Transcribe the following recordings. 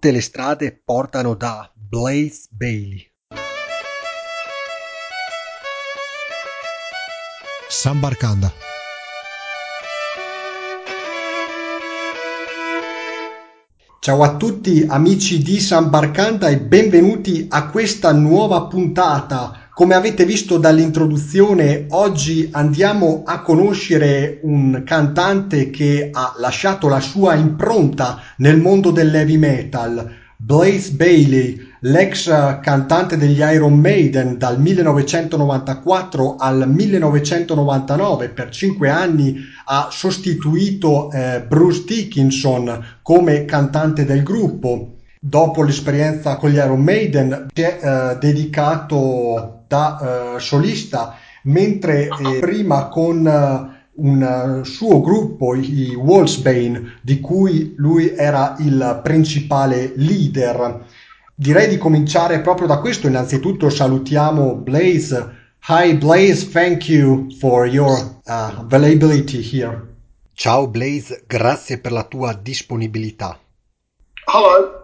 Tutte le strade portano da Blaze Bayley. Sambarcanda. Ciao a tutti amici di San Barcanda e benvenuti a questa nuova puntata. Come avete visto dall'introduzione, oggi andiamo a conoscere un cantante che ha lasciato la sua impronta nel mondo dell'heavy metal, Blaze Bailey, l'ex cantante degli Iron Maiden dal 1994 al 1999 per cinque anni ha sostituito eh, Bruce Dickinson come cantante del gruppo. Dopo l'esperienza con gli Iron Maiden si è eh, dedicato da eh, solista, mentre eh, prima con eh, un suo gruppo, i Wolfsbane, di cui lui era il principale leader. Direi di cominciare proprio da questo. Innanzitutto salutiamo Blaze. Hi Blaze, thank you for your uh, availability here. Ciao Blaze, grazie per la tua disponibilità. Hello.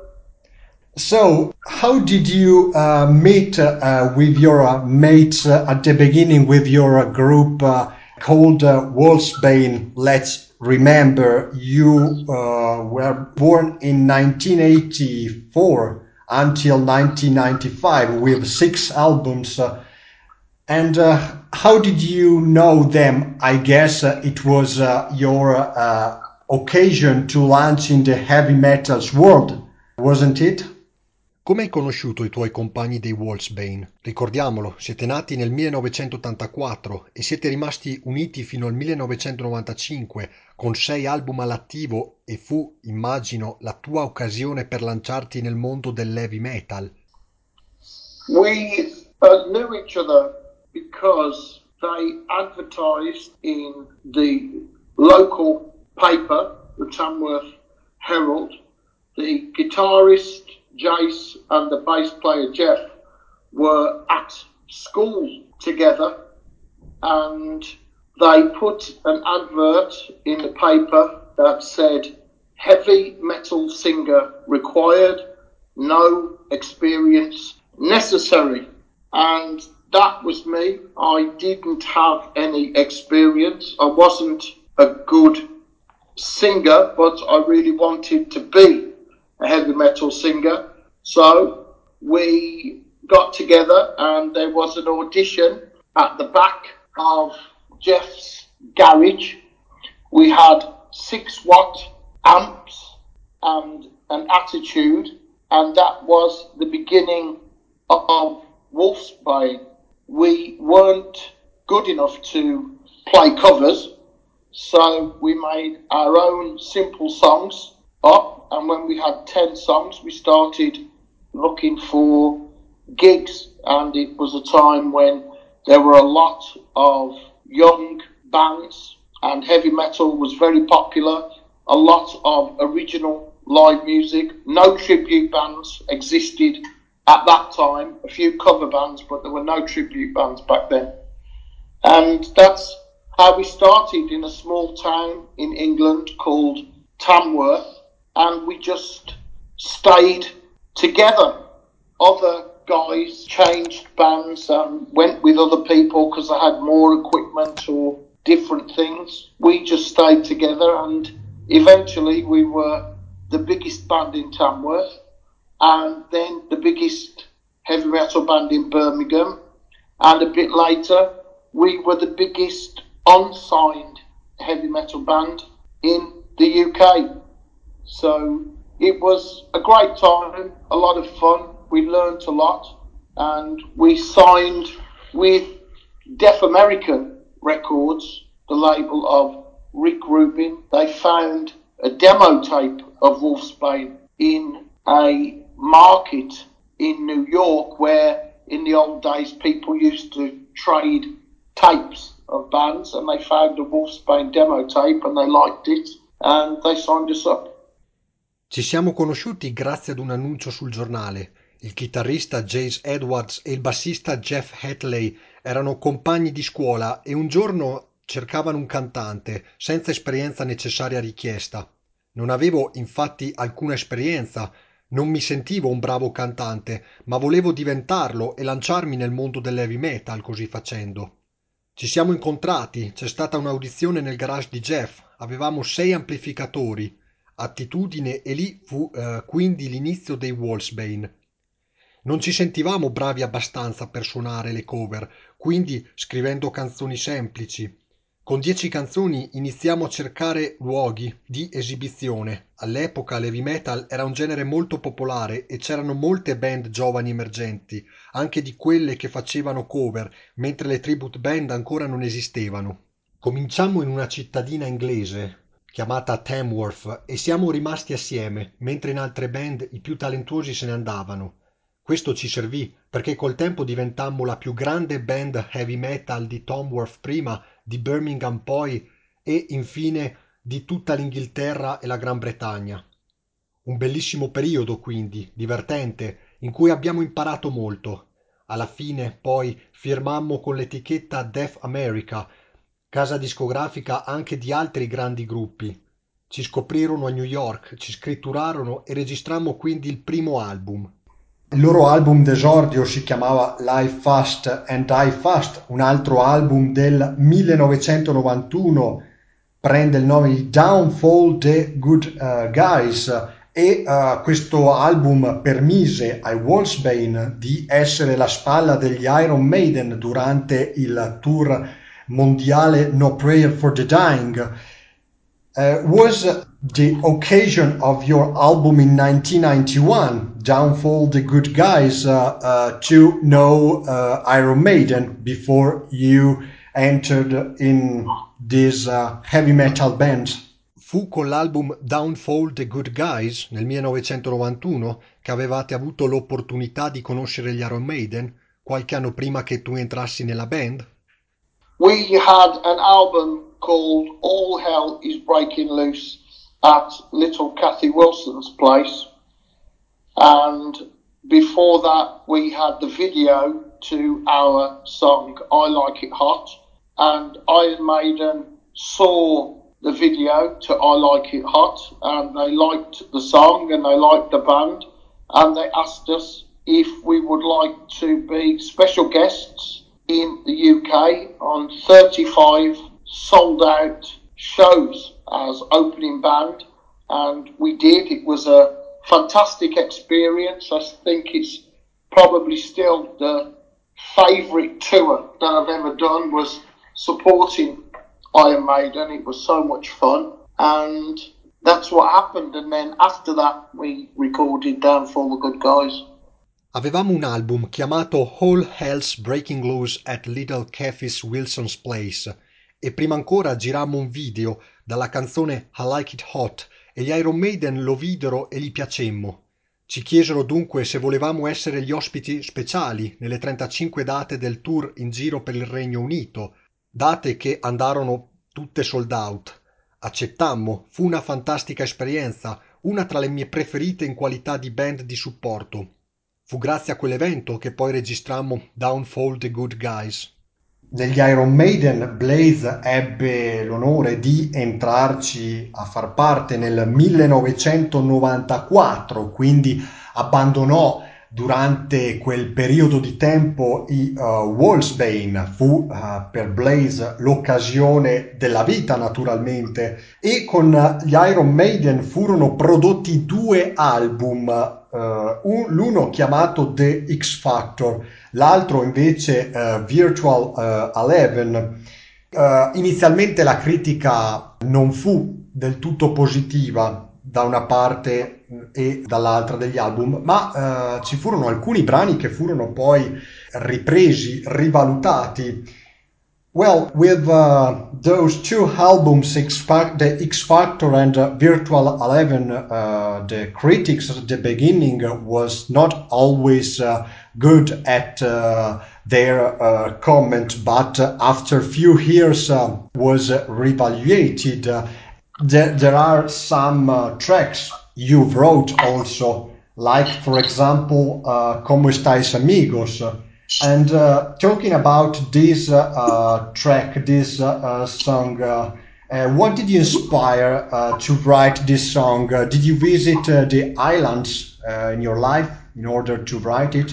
So, how did you uh, meet uh, with your mates at the beginning with your group called Wolfsbane? Let's remember you were born in 1984 until 1995 with six albums. Uh, and uh, how did you know them? I guess uh, it was your occasion to launch in the heavy metals world, wasn't it? Come hai conosciuto i tuoi compagni dei Wolfsbane? Ricordiamolo, siete nati nel 1984 e siete rimasti uniti fino al 1995 con sei album all'attivo e fu, immagino, la tua occasione per lanciarti nel mondo dell'heavy metal. We uh, knew each other because they advertised in the local paper, the Tamworth Herald, the guitarist Jace and the bass player Jeff were at school together and they put an advert in the paper that said heavy metal singer required, no experience necessary. And that was me. I didn't have any experience. I wasn't a good singer, but I really wanted to be a heavy metal singer. So we got together and there was an audition at the back of Jeff's garage. We had six watt amps and an attitude, and that was the beginning of Wolfsbane. We weren't good enough to play covers, so we made our own simple songs up. And when we had 10 songs, we started looking for gigs. And it was a time when there were a lot of young bands and heavy metal was very popular. A lot of original live music. No tribute bands existed at that time. A few cover bands, but there were no tribute bands back then. And that's how we started in a small town in England called Tamworth and we just stayed together. Other guys changed bands and went with other people because they had more equipment or different things. We just stayed together and eventually we were the biggest band in Tamworth and then the biggest heavy metal band in Birmingham. And a bit later, we were the biggest unsigned heavy metal band in the UK. So it was a great time, a lot of fun. We learned a lot, and we signed with Deaf American Records, the label of Rick Rubin. They found a demo tape of Wolfsbane in a market in New York where in the old days people used to trade tapes of bands and they found a Wolfsbane demo tape and they liked it and they signed us up. Ci siamo conosciuti grazie ad un annuncio sul giornale. Il chitarrista Jace Edwards e il bassista Jeff Hatley erano compagni di scuola e un giorno cercavano un cantante senza esperienza necessaria richiesta. Non avevo infatti alcuna esperienza, Non mi sentivo un bravo cantante, ma volevo diventarlo e lanciarmi nel mondo dell'heavy metal così facendo. Ci siamo incontrati, c'è stata un'audizione nel garage di Jeff, avevamo sei amplificatori, attitudine e lì fu eh, quindi l'inizio dei Wolfsbane. Non ci sentivamo bravi abbastanza per suonare le cover, quindi scrivendo canzoni semplici, con dieci canzoni iniziamo a cercare luoghi di esibizione. All'epoca l'heavy metal era un genere molto popolare e c'erano molte band giovani emergenti, anche di quelle che facevano cover, mentre le tribute band ancora non esistevano. Cominciammo in una cittadina inglese chiamata Tamworth e siamo rimasti assieme, mentre in altre band i più talentuosi se ne andavano. Questo ci servì perché col tempo diventammo la più grande band heavy metal di Tamworth prima di Birmingham poi e infine di tutta l'Inghilterra e la Gran Bretagna. Un bellissimo periodo quindi, divertente, in cui abbiamo imparato molto. Alla fine poi firmammo con l'etichetta Deaf America, casa discografica anche di altri grandi gruppi. Ci scoprirono a New York, ci scritturarono e registrammo quindi il primo album. Il loro album d'esordio si chiamava Live Fast and Die Fast, un altro album del 1991, prende il nome di Downfall the Good uh, Guys e uh, questo album permise ai Wolfsbane di essere la spalla degli Iron Maiden durante il tour mondiale No Prayer for the Dying. Uh, was the occasion of your album in 1991 Downfall the Good Guys uh, uh, to know Iron Maiden before you entered in this heavy metal band. Fu con l'album Downfall the Good Guys nel 1991 che avevate avuto l'opportunità di conoscere gli Iron Maiden qualche anno prima che tu entrassi nella band? We had an album called All Hell is Breaking Loose at Little Kathy Wilson's place And before that, we had the video to our song I Like It Hot. And Iron Maiden saw the video to I Like It Hot and they liked the song and they liked the band. And they asked us if we would like to be special guests in the UK on 35 sold out shows as opening band. And we did. It was a fantastic experience. I think it's probably still the favourite tour that I've ever done was supporting Iron Maiden. It was so much fun, and that's what happened. And then after that, we recorded Down for the Good Guys. Avevamo un album chiamato All Hell's Breaking Loose at Little Cathy's Wilson's Place e prima ancora girammo un video dalla canzone I Like It Hot e gli Iron Maiden lo videro e gli piacemmo. Ci chiesero dunque se volevamo essere gli ospiti speciali nelle 35 date del tour in giro per il Regno Unito, date che andarono tutte sold out. Accettammo, fu una fantastica esperienza, una tra le mie preferite in qualità di band di supporto. Fu grazie a quell'evento che poi registrammo Downfall the Good Guys. Degli Iron Maiden, Blaze ebbe l'onore di entrarci a far parte nel 1994, quindi abbandonò durante quel periodo di tempo i uh, Wolfsbane fu uh, per Blaze l'occasione della vita naturalmente e con gli Iron Maiden furono prodotti due album uh, un, l'uno chiamato The X Factor l'altro invece uh, Virtual uh, Eleven. Inizialmente la critica non fu del tutto positiva da una parte e dall'altra degli album, ma ci furono alcuni brani che furono poi ripresi, rivalutati. Well, with uh, those two albums, the X Factor and uh, Virtual Eleven, uh, the critics at the beginning was not always good at their comment, but after a few years was reevaluated. There, there, are some tracks you wrote also, like for example, "Como estáis amigos?" And talking about this track, this song. Uh, what did you inspire uh, to write this song? Uh, did you visit uh, the islands uh, in your life in order to write it?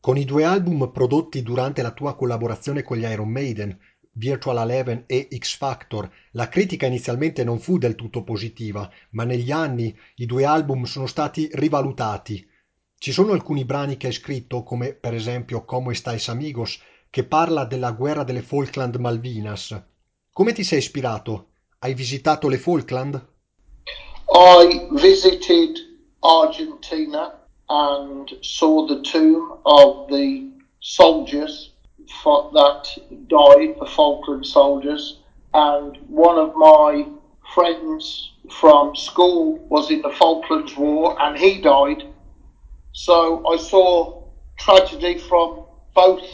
Con i due album prodotti durante la tua collaborazione con gli Iron Maiden, Virtual Eleven e X Factor, la critica inizialmente non fu del tutto positiva, ma negli anni i due album sono stati rivalutati. Ci sono alcuni brani che hai scritto, come per esempio Como estáis amigos, che parla della guerra delle Falkland Malvinas. Come ti sei ispirato? Hai visitato le Falkland? I visited Argentina and saw the tomb of the soldiers that died, the Falkland soldiers, and one of my friends from school was in the Falklands War and he died. So I saw tragedy from both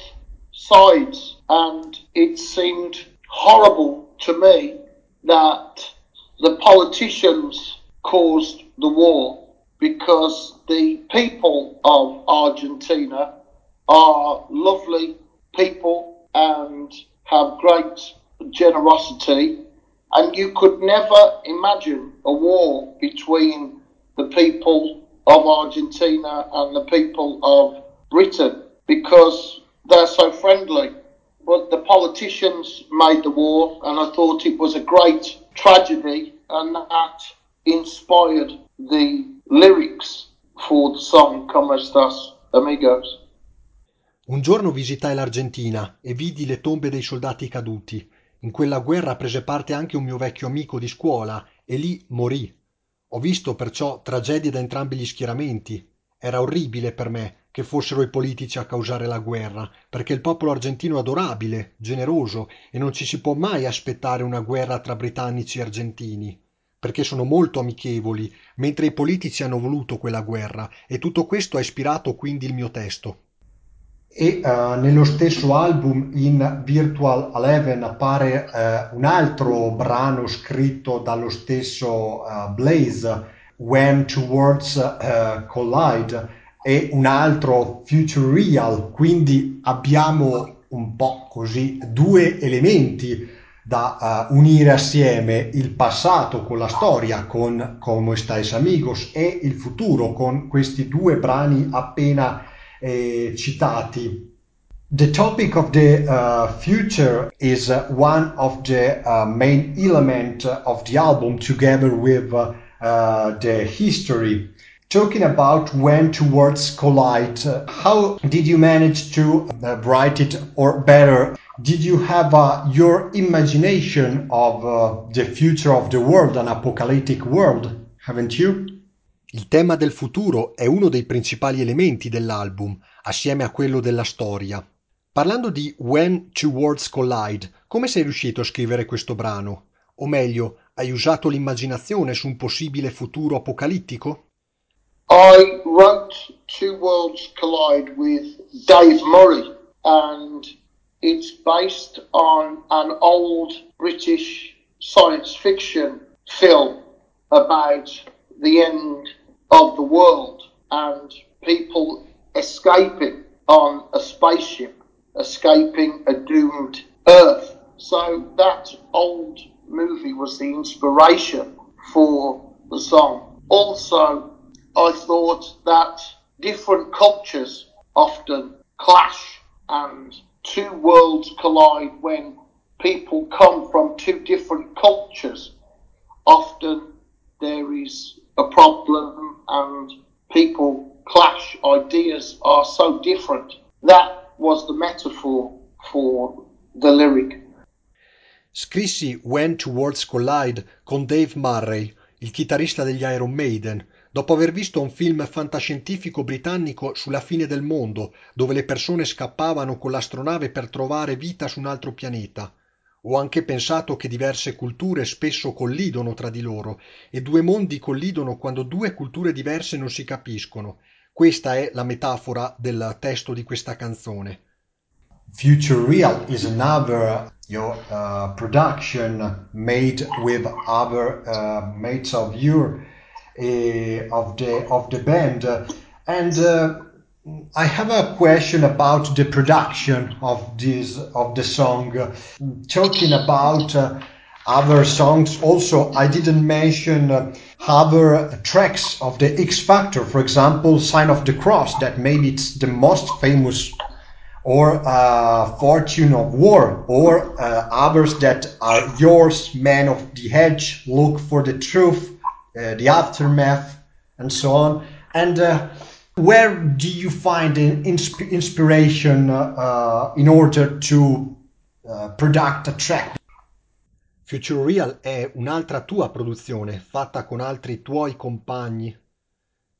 sides, and it seemed horrible to me that the politicians caused the war because the people of Argentina are lovely people and have great generosity, and you could never imagine a war between the people of Argentina and the people of Britain because they're so friendly. But the politicians made the war, and I thought it was a great tragedy, and that inspired the lyrics for the song Como Estas Amigos. Un giorno visitai l'Argentina e vidi le tombe dei soldati caduti. In quella guerra prese parte anche un mio vecchio amico di scuola e lì morì. Ho visto perciò tragedie da entrambi gli schieramenti. Era orribile per me che fossero i politici a causare la guerra, perché il popolo argentino è adorabile, generoso e non ci si può mai aspettare una guerra tra britannici e argentini, perché sono molto amichevoli, mentre i politici hanno voluto quella guerra e tutto questo ha ispirato quindi il mio testo. E uh, nello stesso album in Virtual Eleven appare uh, un altro brano scritto dallo stesso uh, Blaze, When Two Worlds Collide, e un altro Future Real, quindi abbiamo un po' così due elementi da unire assieme, il passato con la storia, con Como Estáis Amigos, e il futuro con questi due brani appena eh, citati. The topic of the uh, future is uh, one of the uh, main elements of the album together with uh, uh, the history. Talking about when two words collide, uh, how did you manage to write it or better? Did you have your imagination of the future of the world, an apocalyptic world, haven't you? Il tema del futuro è uno dei principali elementi dell'album, assieme a quello della storia. Parlando di When Two Worlds Collide, come sei riuscito a scrivere questo brano? O meglio, hai usato l'immaginazione su un possibile futuro apocalittico? I wrote Two Worlds Collide with Dave Murray and it's based on an old British science fiction film about the end of the world and people escaping on a spaceship, escaping a doomed Earth. So that old movie was the inspiration for the song. Also, I thought that different cultures often clash and two worlds collide when people come from two different cultures. Often there is a problem and people clash, ideas are so different. That was the metaphor for the lyric. Scrissi When Two Worlds Collide con Dave Murray, il chitarrista degli Iron Maiden, dopo aver visto un film fantascientifico britannico sulla fine del mondo, dove le persone scappavano con l'astronave per trovare vita su un altro pianeta. Ho anche pensato che diverse culture spesso collidono tra di loro e due mondi collidono quando due culture diverse non si capiscono. Questa è la metafora del testo di questa canzone. Future Real is another your uh, production made with other uh, mates of your uh, of the of the band and uh, I have a question about the production of this of the song. Talking about uh, other songs. Also, I didn't mention uh, other tracks of the X Factor, for example, Sign of the Cross, that maybe it's the most famous, or uh, Fortune of War, or uh, others that are yours, Man of the Hedge, Look for the Truth, uh, The Aftermath, and so on. And uh, where do you find insp- inspiration uh, in order to product a track? Future Real è un'altra tua produzione, fatta con altri tuoi compagni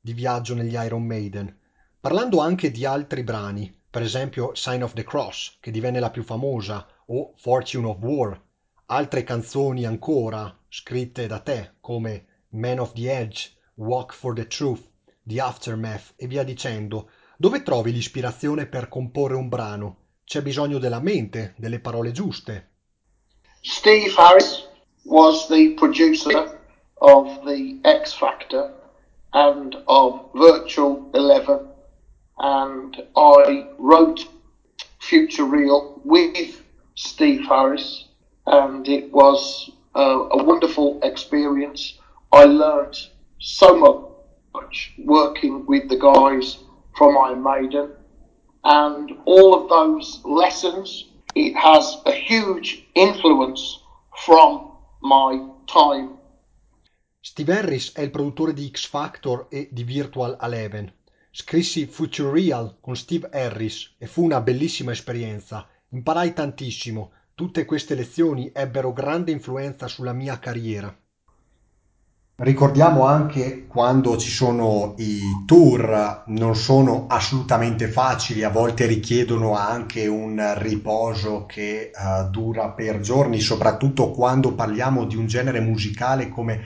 di viaggio negli Iron Maiden, parlando anche di altri brani, per esempio Sign of the Cross, che divenne la più famosa, o Fortune of War, altre canzoni ancora scritte da te, come Man of the Edge, Walk for the Truth, The Aftermath e via dicendo, dove trovi l'ispirazione per comporre un brano? C'è bisogno della mente, delle parole giuste. Steve Harris was the producer of the X Factor and of Virtual Eleven, and I wrote Future Real with Steve Harris, and it was uh, a wonderful experience. I learned so much working with the guys from Iron Maiden, and all of those lessons it has a huge influence from my time. Steve Harris è il produttore di X Factor e di Virtual Eleven. Scrissi Future Real con Steve Harris e fu una bellissima esperienza. Imparai tantissimo. Tutte queste lezioni ebbero grande influenza sulla mia carriera. Ricordiamo anche quando ci sono i tour, non sono assolutamente facili, a volte richiedono anche un riposo che uh, dura per giorni, soprattutto quando parliamo di un genere musicale come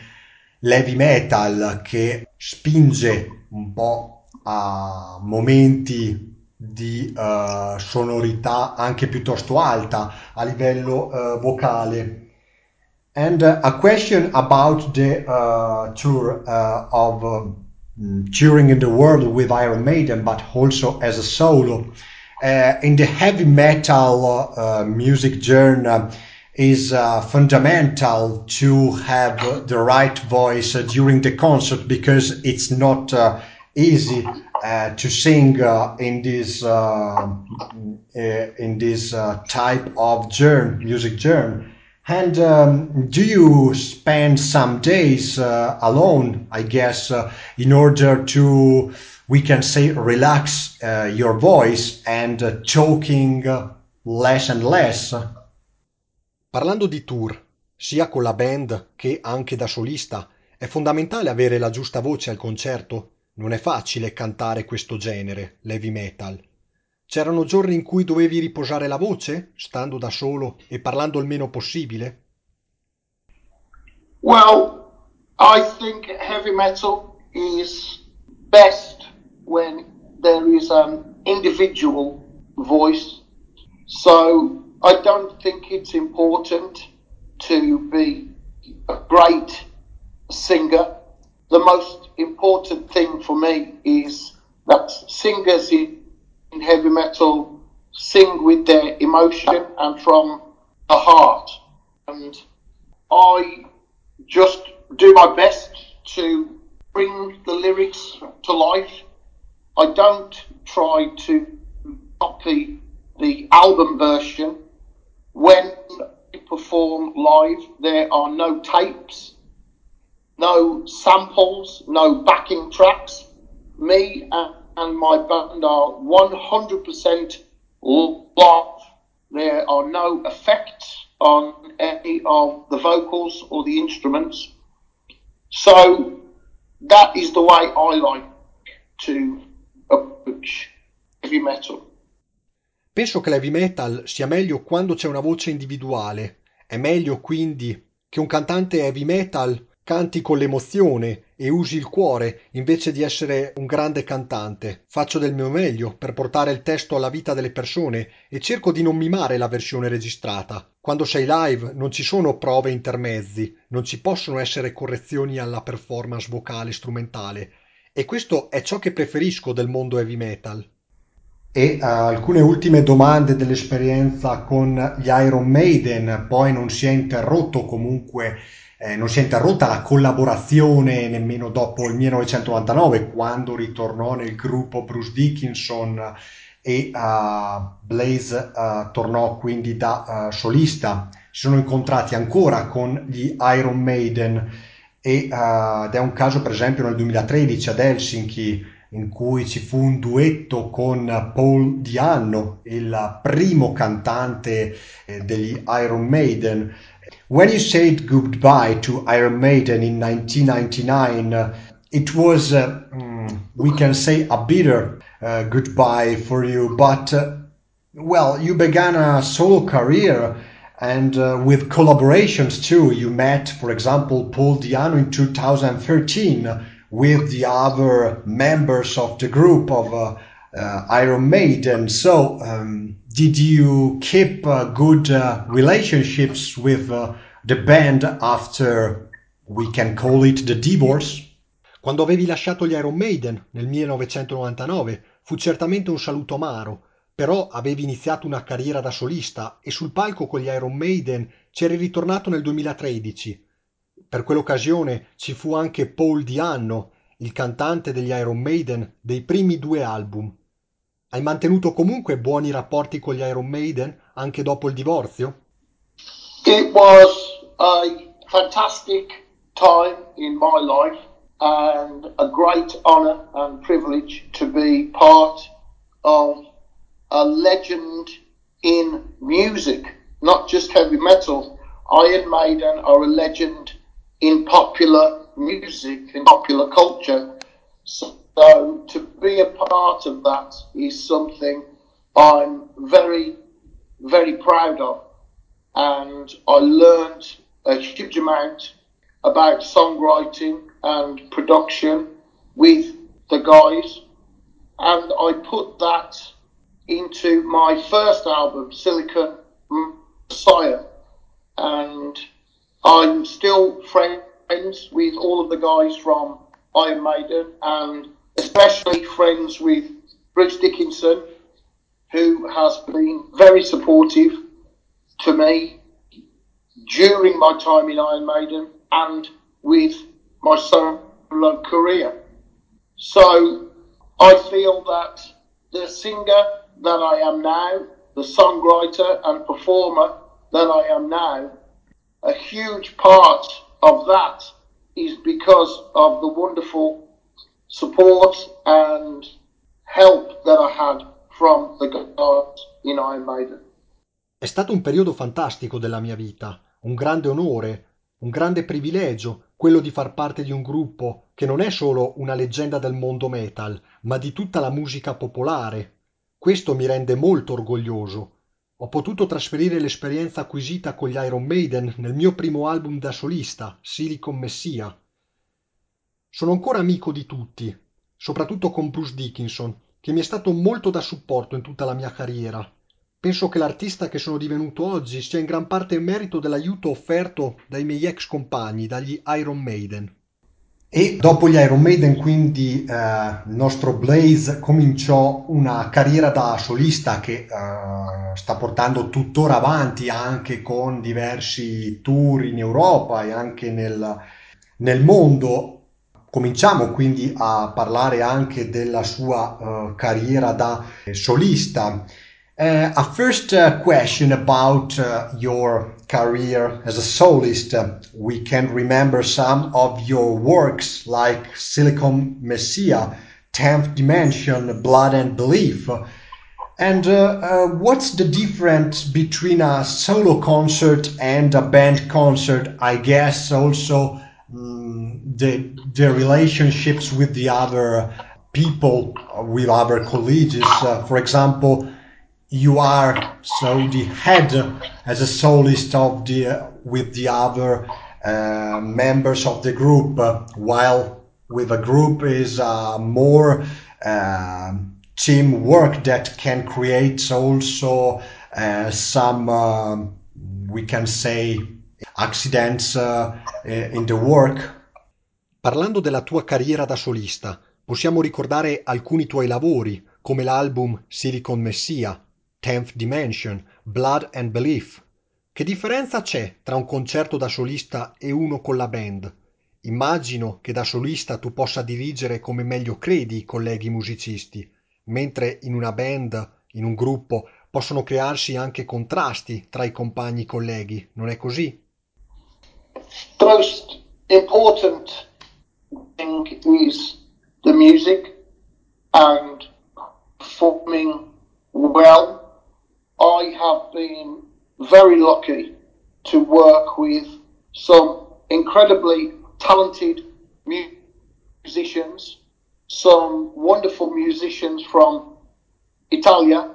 l'heavy metal che spinge un po' a momenti di uh, sonorità anche piuttosto alta a livello uh, vocale. And uh, a question about the uh, tour uh, of uh, touring in the world with Iron Maiden, but also as a solo. Uh, in the heavy metal uh, music journey, is fundamental to have the right voice during the concert because it's not easy to sing in this in this type of journey, music journey. And um, do you spend some days uh, alone, I guess, uh, in order to, we can say, relax uh, your voice and uh, talking uh, less and less? Parlando di tour, sia con la band che anche da solista, è fondamentale avere la giusta voce al concerto. Non è facile cantare questo genere, l'heavy metal. C'erano giorni in cui dovevi riposare la voce, stando da solo e parlando il meno possibile? Well, I think heavy metal is best when there is an individual voice. So I don't think it's important to be a great singer. The most important thing for me is that singers in in heavy metal sing with their emotion and from the heart. And I just do my best to bring the lyrics to life. I don't try to copy the album version. When we perform live, there are no tapes, no samples, no backing tracks. Me and and my band are 100% live. There are no effects on any of the vocals or the instruments. So that is the way I like to approach heavy metal. Penso che l'heavy metal sia meglio quando c'è una voce individuale. È meglio quindi che un cantante heavy metal canti con l'emozione e usi il cuore invece di essere un grande cantante. Faccio del mio meglio per portare il testo alla vita delle persone e cerco di non mimare la versione registrata. Quando sei live non ci sono prove intermezzi, non ci possono essere correzioni alla performance vocale strumentale. E questo è ciò che preferisco del mondo heavy metal. E uh, alcune ultime domande dell'esperienza con gli Iron Maiden, poi non si è interrotto comunque eh, non si è interrotta la collaborazione nemmeno dopo il 1999 quando ritornò nel gruppo Bruce Dickinson e uh, Blaze uh, tornò quindi da uh, solista. Si sono incontrati ancora con gli Iron Maiden e, ed è un caso per esempio nel 2013 ad Helsinki in cui ci fu un duetto con Paul Dianno, il primo cantante eh, degli Iron Maiden When you said goodbye to Iron Maiden in 1999, uh, it was, uh, mm, we can say, a bitter uh, goodbye for you, but well, you began a solo career and uh, with collaborations too. You met, for example, Paul Diano in 2013 with the other members of the group of uh, uh, Iron Maiden. So, um, did you keep uh, good uh, relationships with uh, the band after we can call it the divorce? Quando avevi lasciato gli Iron Maiden nel 1999 fu certamente un saluto amaro, però avevi iniziato una carriera da solista e sul palco con gli Iron Maiden c'eri ritornato nel 2013. Per quell'occasione ci fu anche Paul Dianno, il cantante degli Iron Maiden dei primi due album. Hai mantenuto comunque buoni rapporti con gli Iron Maiden anche dopo il divorzio? It was a fantastic time in my life and a great honour and privilege to be part of a legend in music, not just heavy metal. Iron Maiden are a legend in popular music, in popular culture. So So to be a part of that is something I'm very, very proud of. And I learned a huge amount about songwriting and production with the guys. And I put that into my first album, Silicon Messiah. And I'm still friends with all of the guys from Iron Maiden and especially friends with Bruce Dickinson, who has been very supportive to me during my time in Iron Maiden and with my solo career. So I feel that the singer that I am now, the songwriter and performer that I am now, a huge part of that is because of the wonderful support and help that I had from the guys in Iron Maiden. È stato un periodo fantastico della mia vita, un grande onore, un grande privilegio quello di far parte di un gruppo che non è solo una leggenda del mondo metal, ma di tutta la musica popolare. Questo mi rende molto orgoglioso. Ho potuto trasferire l'esperienza acquisita con gli Iron Maiden nel mio primo album da solista, Silicon Messia, sono ancora amico di tutti, soprattutto con Bruce Dickinson, che mi è stato molto da supporto in tutta la mia carriera. Penso che l'artista che sono divenuto oggi sia in gran parte in merito dell'aiuto offerto dai miei ex compagni, dagli Iron Maiden. E dopo gli Iron Maiden, quindi, eh, il nostro Blaze cominciò una carriera da solista che eh, sta portando tuttora avanti anche con diversi tour in Europa e anche nel, nel mondo. Cominciamo quindi a parlare anche della sua uh, carriera da solista. Uh, a first uh, question about your career as a soloist. we can remember some of your works like Silicon Messiah, 10th Dimension, Blood and Belief. And uh, uh, what's the difference between a solo concert and a band concert? I guess also the the relationships with the other people, with other colleagues. Uh, for example, you are so the head as a soloist of the uh, with the other uh, members of the group, while with a group is uh, more um, teamwork that can create also uh, some um, we can say accidents uh, in the work Parlando della tua carriera da solista, possiamo ricordare alcuni tuoi lavori, come l'album Silicon Messia, Tenth Dimension, Blood and Belief. Che differenza c'è tra un concerto da solista e uno con la band? Immagino che da solista tu possa dirigere come meglio credi i colleghi musicisti, mentre in una band, in un gruppo, possono crearsi anche contrasti tra i compagni colleghi, non è così? Most important thing is the music and performing well. I have been very lucky to work with some incredibly talented musicians, some wonderful musicians from Italia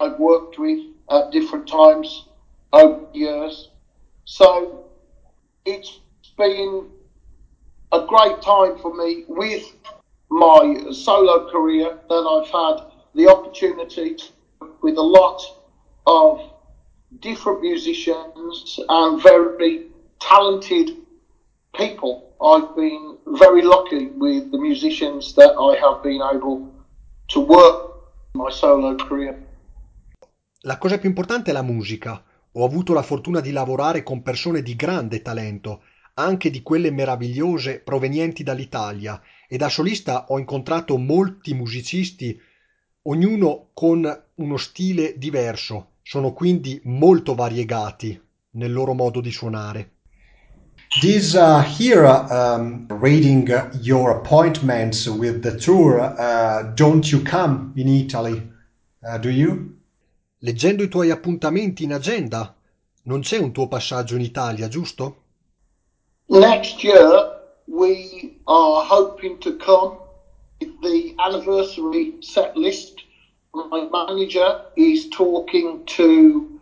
I've worked with at different times over the years. So it's been a great time for me with my solo career that I've had the opportunity to, with a lot of different musicians and very talented people. I've been very lucky with the musicians that I have been able to work my solo career. La cosa più importante è la musica. Ho avuto la fortuna di lavorare con persone di grande talento, anche di quelle meravigliose provenienti dall'Italia, e da solista ho incontrato molti musicisti, ognuno con uno stile diverso. Sono quindi molto variegati nel loro modo di suonare. This uh, here, um, reading your appointments with the tour, uh, don't you come in Italy? Uh, do you? Leggendo i tuoi appuntamenti in agenda, non c'è un tuo passaggio in Italia, giusto? Next year we are hoping to come with the anniversary set list. My manager is talking to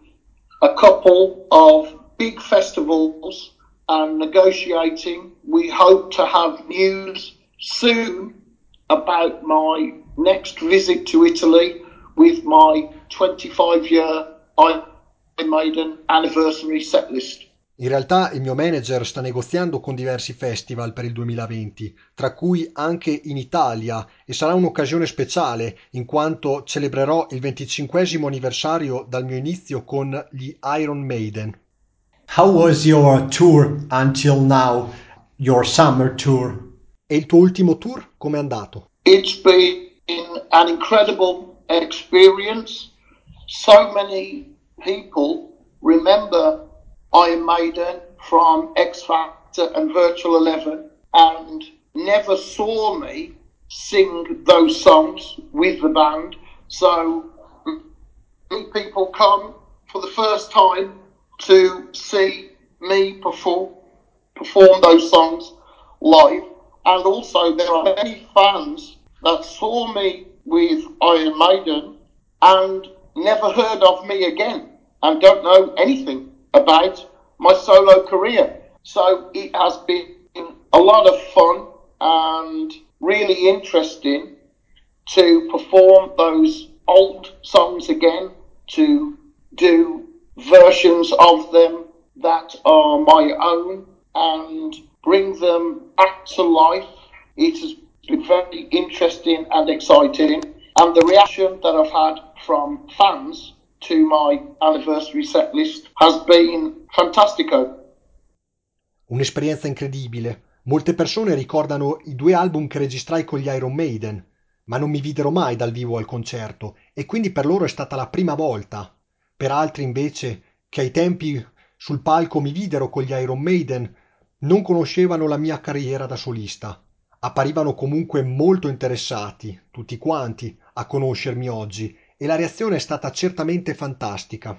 a couple of big festivals and negotiating. We hope to have news soon about my next visit to Italy with my 25 year Iron Maiden anniversary set list. In realtà il mio manager sta negoziando con diversi festival per il 2020, tra cui anche in Italia, e sarà un'occasione speciale in quanto celebrerò il 25 anniversario dal mio inizio con gli Iron Maiden. How was your tour until now, your summer tour? E il tuo ultimo tour com'è andato? It's been an incredible experience. So many people remember Iron Maiden from X Factor and Virtual Eleven and never saw me sing those songs with the band. So many people come for the first time to see me perform perform those songs live. And also there are many fans that saw me with Iron Maiden and never heard of me again and don't know anything about my solo career. So it has been a lot of fun and really interesting to perform those old songs again, to do versions of them that are my own and bring them back to life. It has very interesting and exciting. And the reaction that I've had from fans to my anniversary set list has been fantastico. Un'esperienza incredibile. Molte persone ricordano i due album che registrai con gli Iron Maiden, ma non mi videro mai dal vivo al concerto e quindi per loro è stata la prima volta. Per altri invece, che ai tempi sul palco mi videro con gli Iron Maiden, non conoscevano la mia carriera da solista. Apparivano comunque molto interessati, tutti quanti, a conoscermi oggi e la reazione è stata certamente fantastica.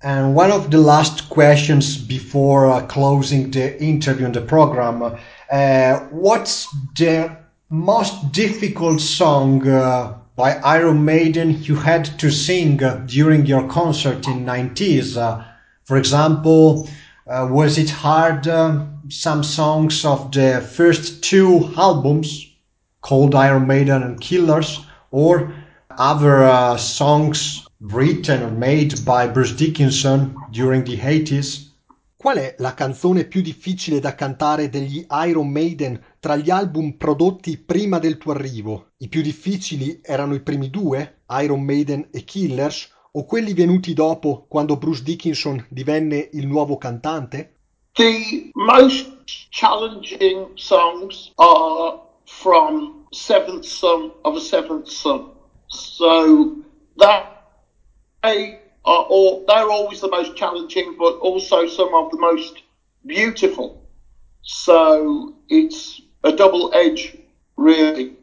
And one of the last questions before uh, closing the interview and the program, uh, what's the most difficult song uh, by Iron Maiden you had to sing uh, during your concert in 90s? Uh, for example, uh, was it hard? some songs of the first two albums called Iron Maiden and Killers, or other songs written or made by Bruce Dickinson during the 80s? Qual è la canzone più difficile da cantare degli Iron Maiden tra gli album prodotti prima del tuo arrivo? I più difficili erano i primi due, Iron Maiden e Killers, o quelli venuti dopo quando Bruce Dickinson divenne il nuovo cantante? The most challenging songs are from Seventh Son of a Seventh Son. So they are all they're always the most challenging, but also some of the most beautiful. So it's a double edge, really.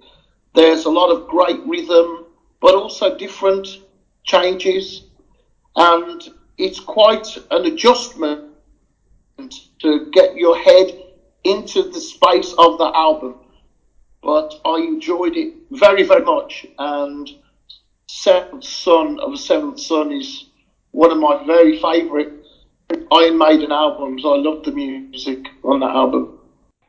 There's a lot of great rhythm, but also different changes, and it's quite an adjustment to get your head into the space of the album. But I enjoyed it very, very much, and Seventh Son of a Seventh Son is one of my very favourite Iron Maiden albums. I love the music on that album.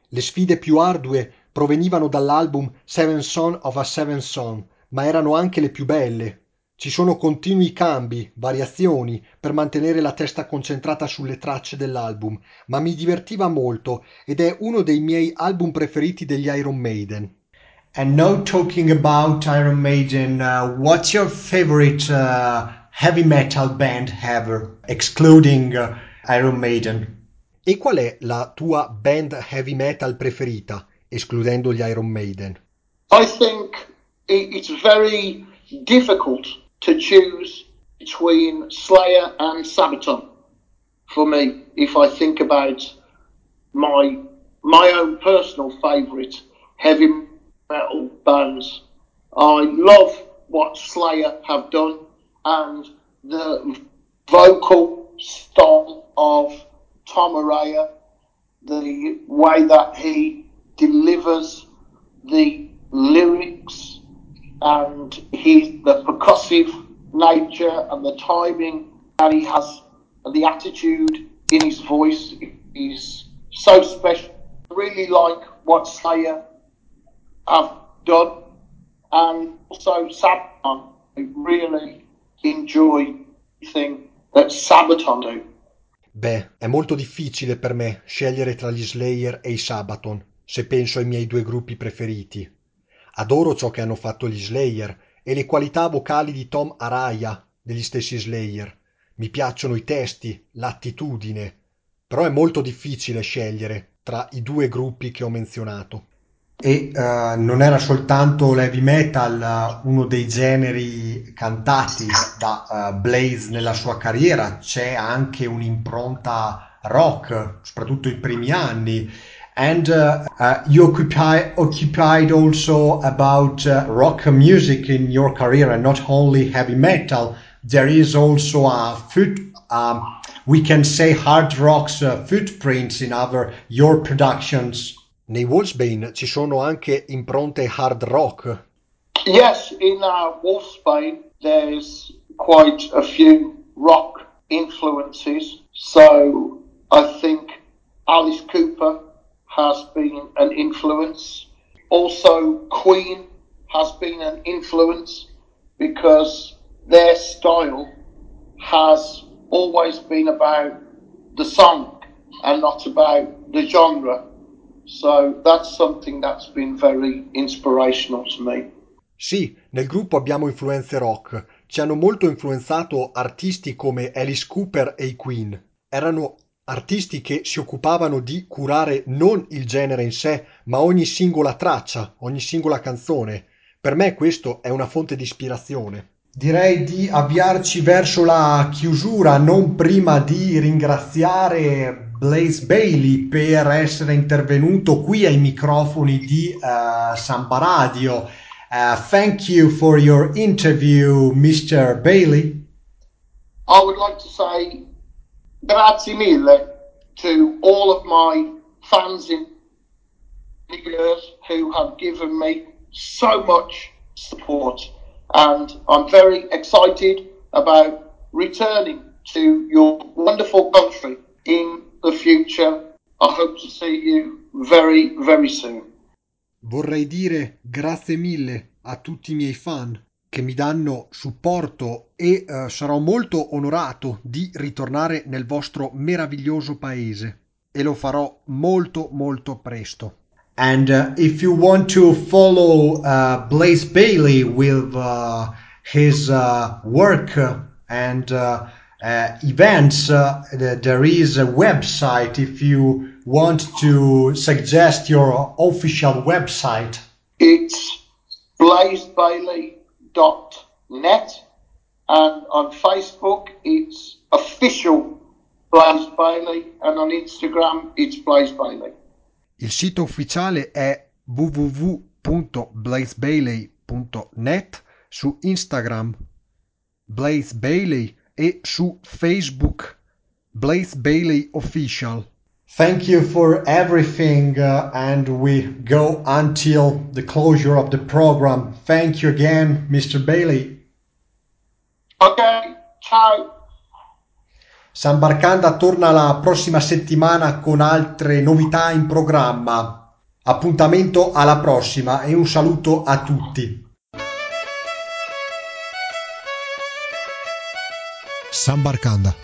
Le sfide più ardue provenivano dall'album Seven Son of a Seven Son, ma erano anche le più belle. Ci sono continui cambi, variazioni, per mantenere la testa concentrata sulle tracce dell'album, ma mi divertiva molto ed è uno dei miei album preferiti degli Iron Maiden. And now talking about Iron Maiden, uh, what's your favorite uh, heavy metal band ever, excluding uh, Iron Maiden? E qual è la tua band heavy metal preferita, escludendo gli Iron Maiden? I think it's very difficult to choose between Slayer and Sabaton for me if I think about my my own personal favourite heavy metal bands. I love what Slayer have done and the vocal style of Tom Araya, the way that he delivers the lyrics and he the percussive nature and the timing that he has and the attitude in his voice is so special. Really like what Slayer have done and also Sabaton. I really enjoy thing that Sabaton do. Beh, è molto difficile per me scegliere tra gli Slayer e i Sabaton, se penso ai miei due gruppi preferiti. Adoro ciò che hanno fatto gli Slayer e le qualità vocali di Tom Araya degli stessi Slayer. Mi piacciono i testi, l'attitudine, però è molto difficile scegliere tra i due gruppi che ho menzionato. E uh, non era soltanto l'heavy metal uh, uno dei generi cantati da uh, Blaze nella sua carriera, c'è anche un'impronta rock, soprattutto i primi anni. And you occupy, occupied also about rock music in your career and not only heavy metal. There is also a foot, um, we can say hard rock's footprints in other your productions. Nei Wolfsbane ci sono anche impronte hard rock. Yes, in uh, Wolfsbane there's quite a few rock influences. So I think Alice Cooper has been an influence. Also, Queen has been an influence because their style has always been about the song and not about the genre. So that's something that's been very inspirational to me. Sì, nel gruppo abbiamo influenze rock. Ci hanno molto influenzato artisti come Alice Cooper e i Queen. Erano artisti che si occupavano di curare non il genere in sé, ma ogni singola traccia, ogni singola canzone. Per me questo è una fonte di ispirazione. Direi di avviarci verso la chiusura, non prima di ringraziare Blaze Bailey per essere intervenuto qui ai microfoni di uh, Samba Radio. Uh, thank you for your interview, Mr. Bailey. I would like to say grazie mille to all of my fans in years who have given me so much support, and I'm very excited about returning to your wonderful country in the future. I hope to see you very, very soon. Vorrei dire grazie mille a tutti i miei fan che mi danno supporto e uh, sarò molto onorato di ritornare nel vostro meraviglioso paese e lo farò molto molto presto. And uh, if you want to follow uh, Blaze Bailey with uh, his uh, work and uh, uh, events, there is a website if you want to suggest your official website. It's blazebailey.net and on Facebook it's official Blaze Bailey and on Instagram it's Blaze Bailey. Il sito ufficiale è www.blazebailey.net su Instagram Blaze Bailey e su Facebook Blaze Bailey Official. Thank you for everything uh, and we go until the closure of the program. Thank you again, Mr. Bailey. Ok, ciao. San Barcanda torna la prossima settimana con altre novità in programma. Appuntamento alla prossima e un saluto a tutti. San Barcanda.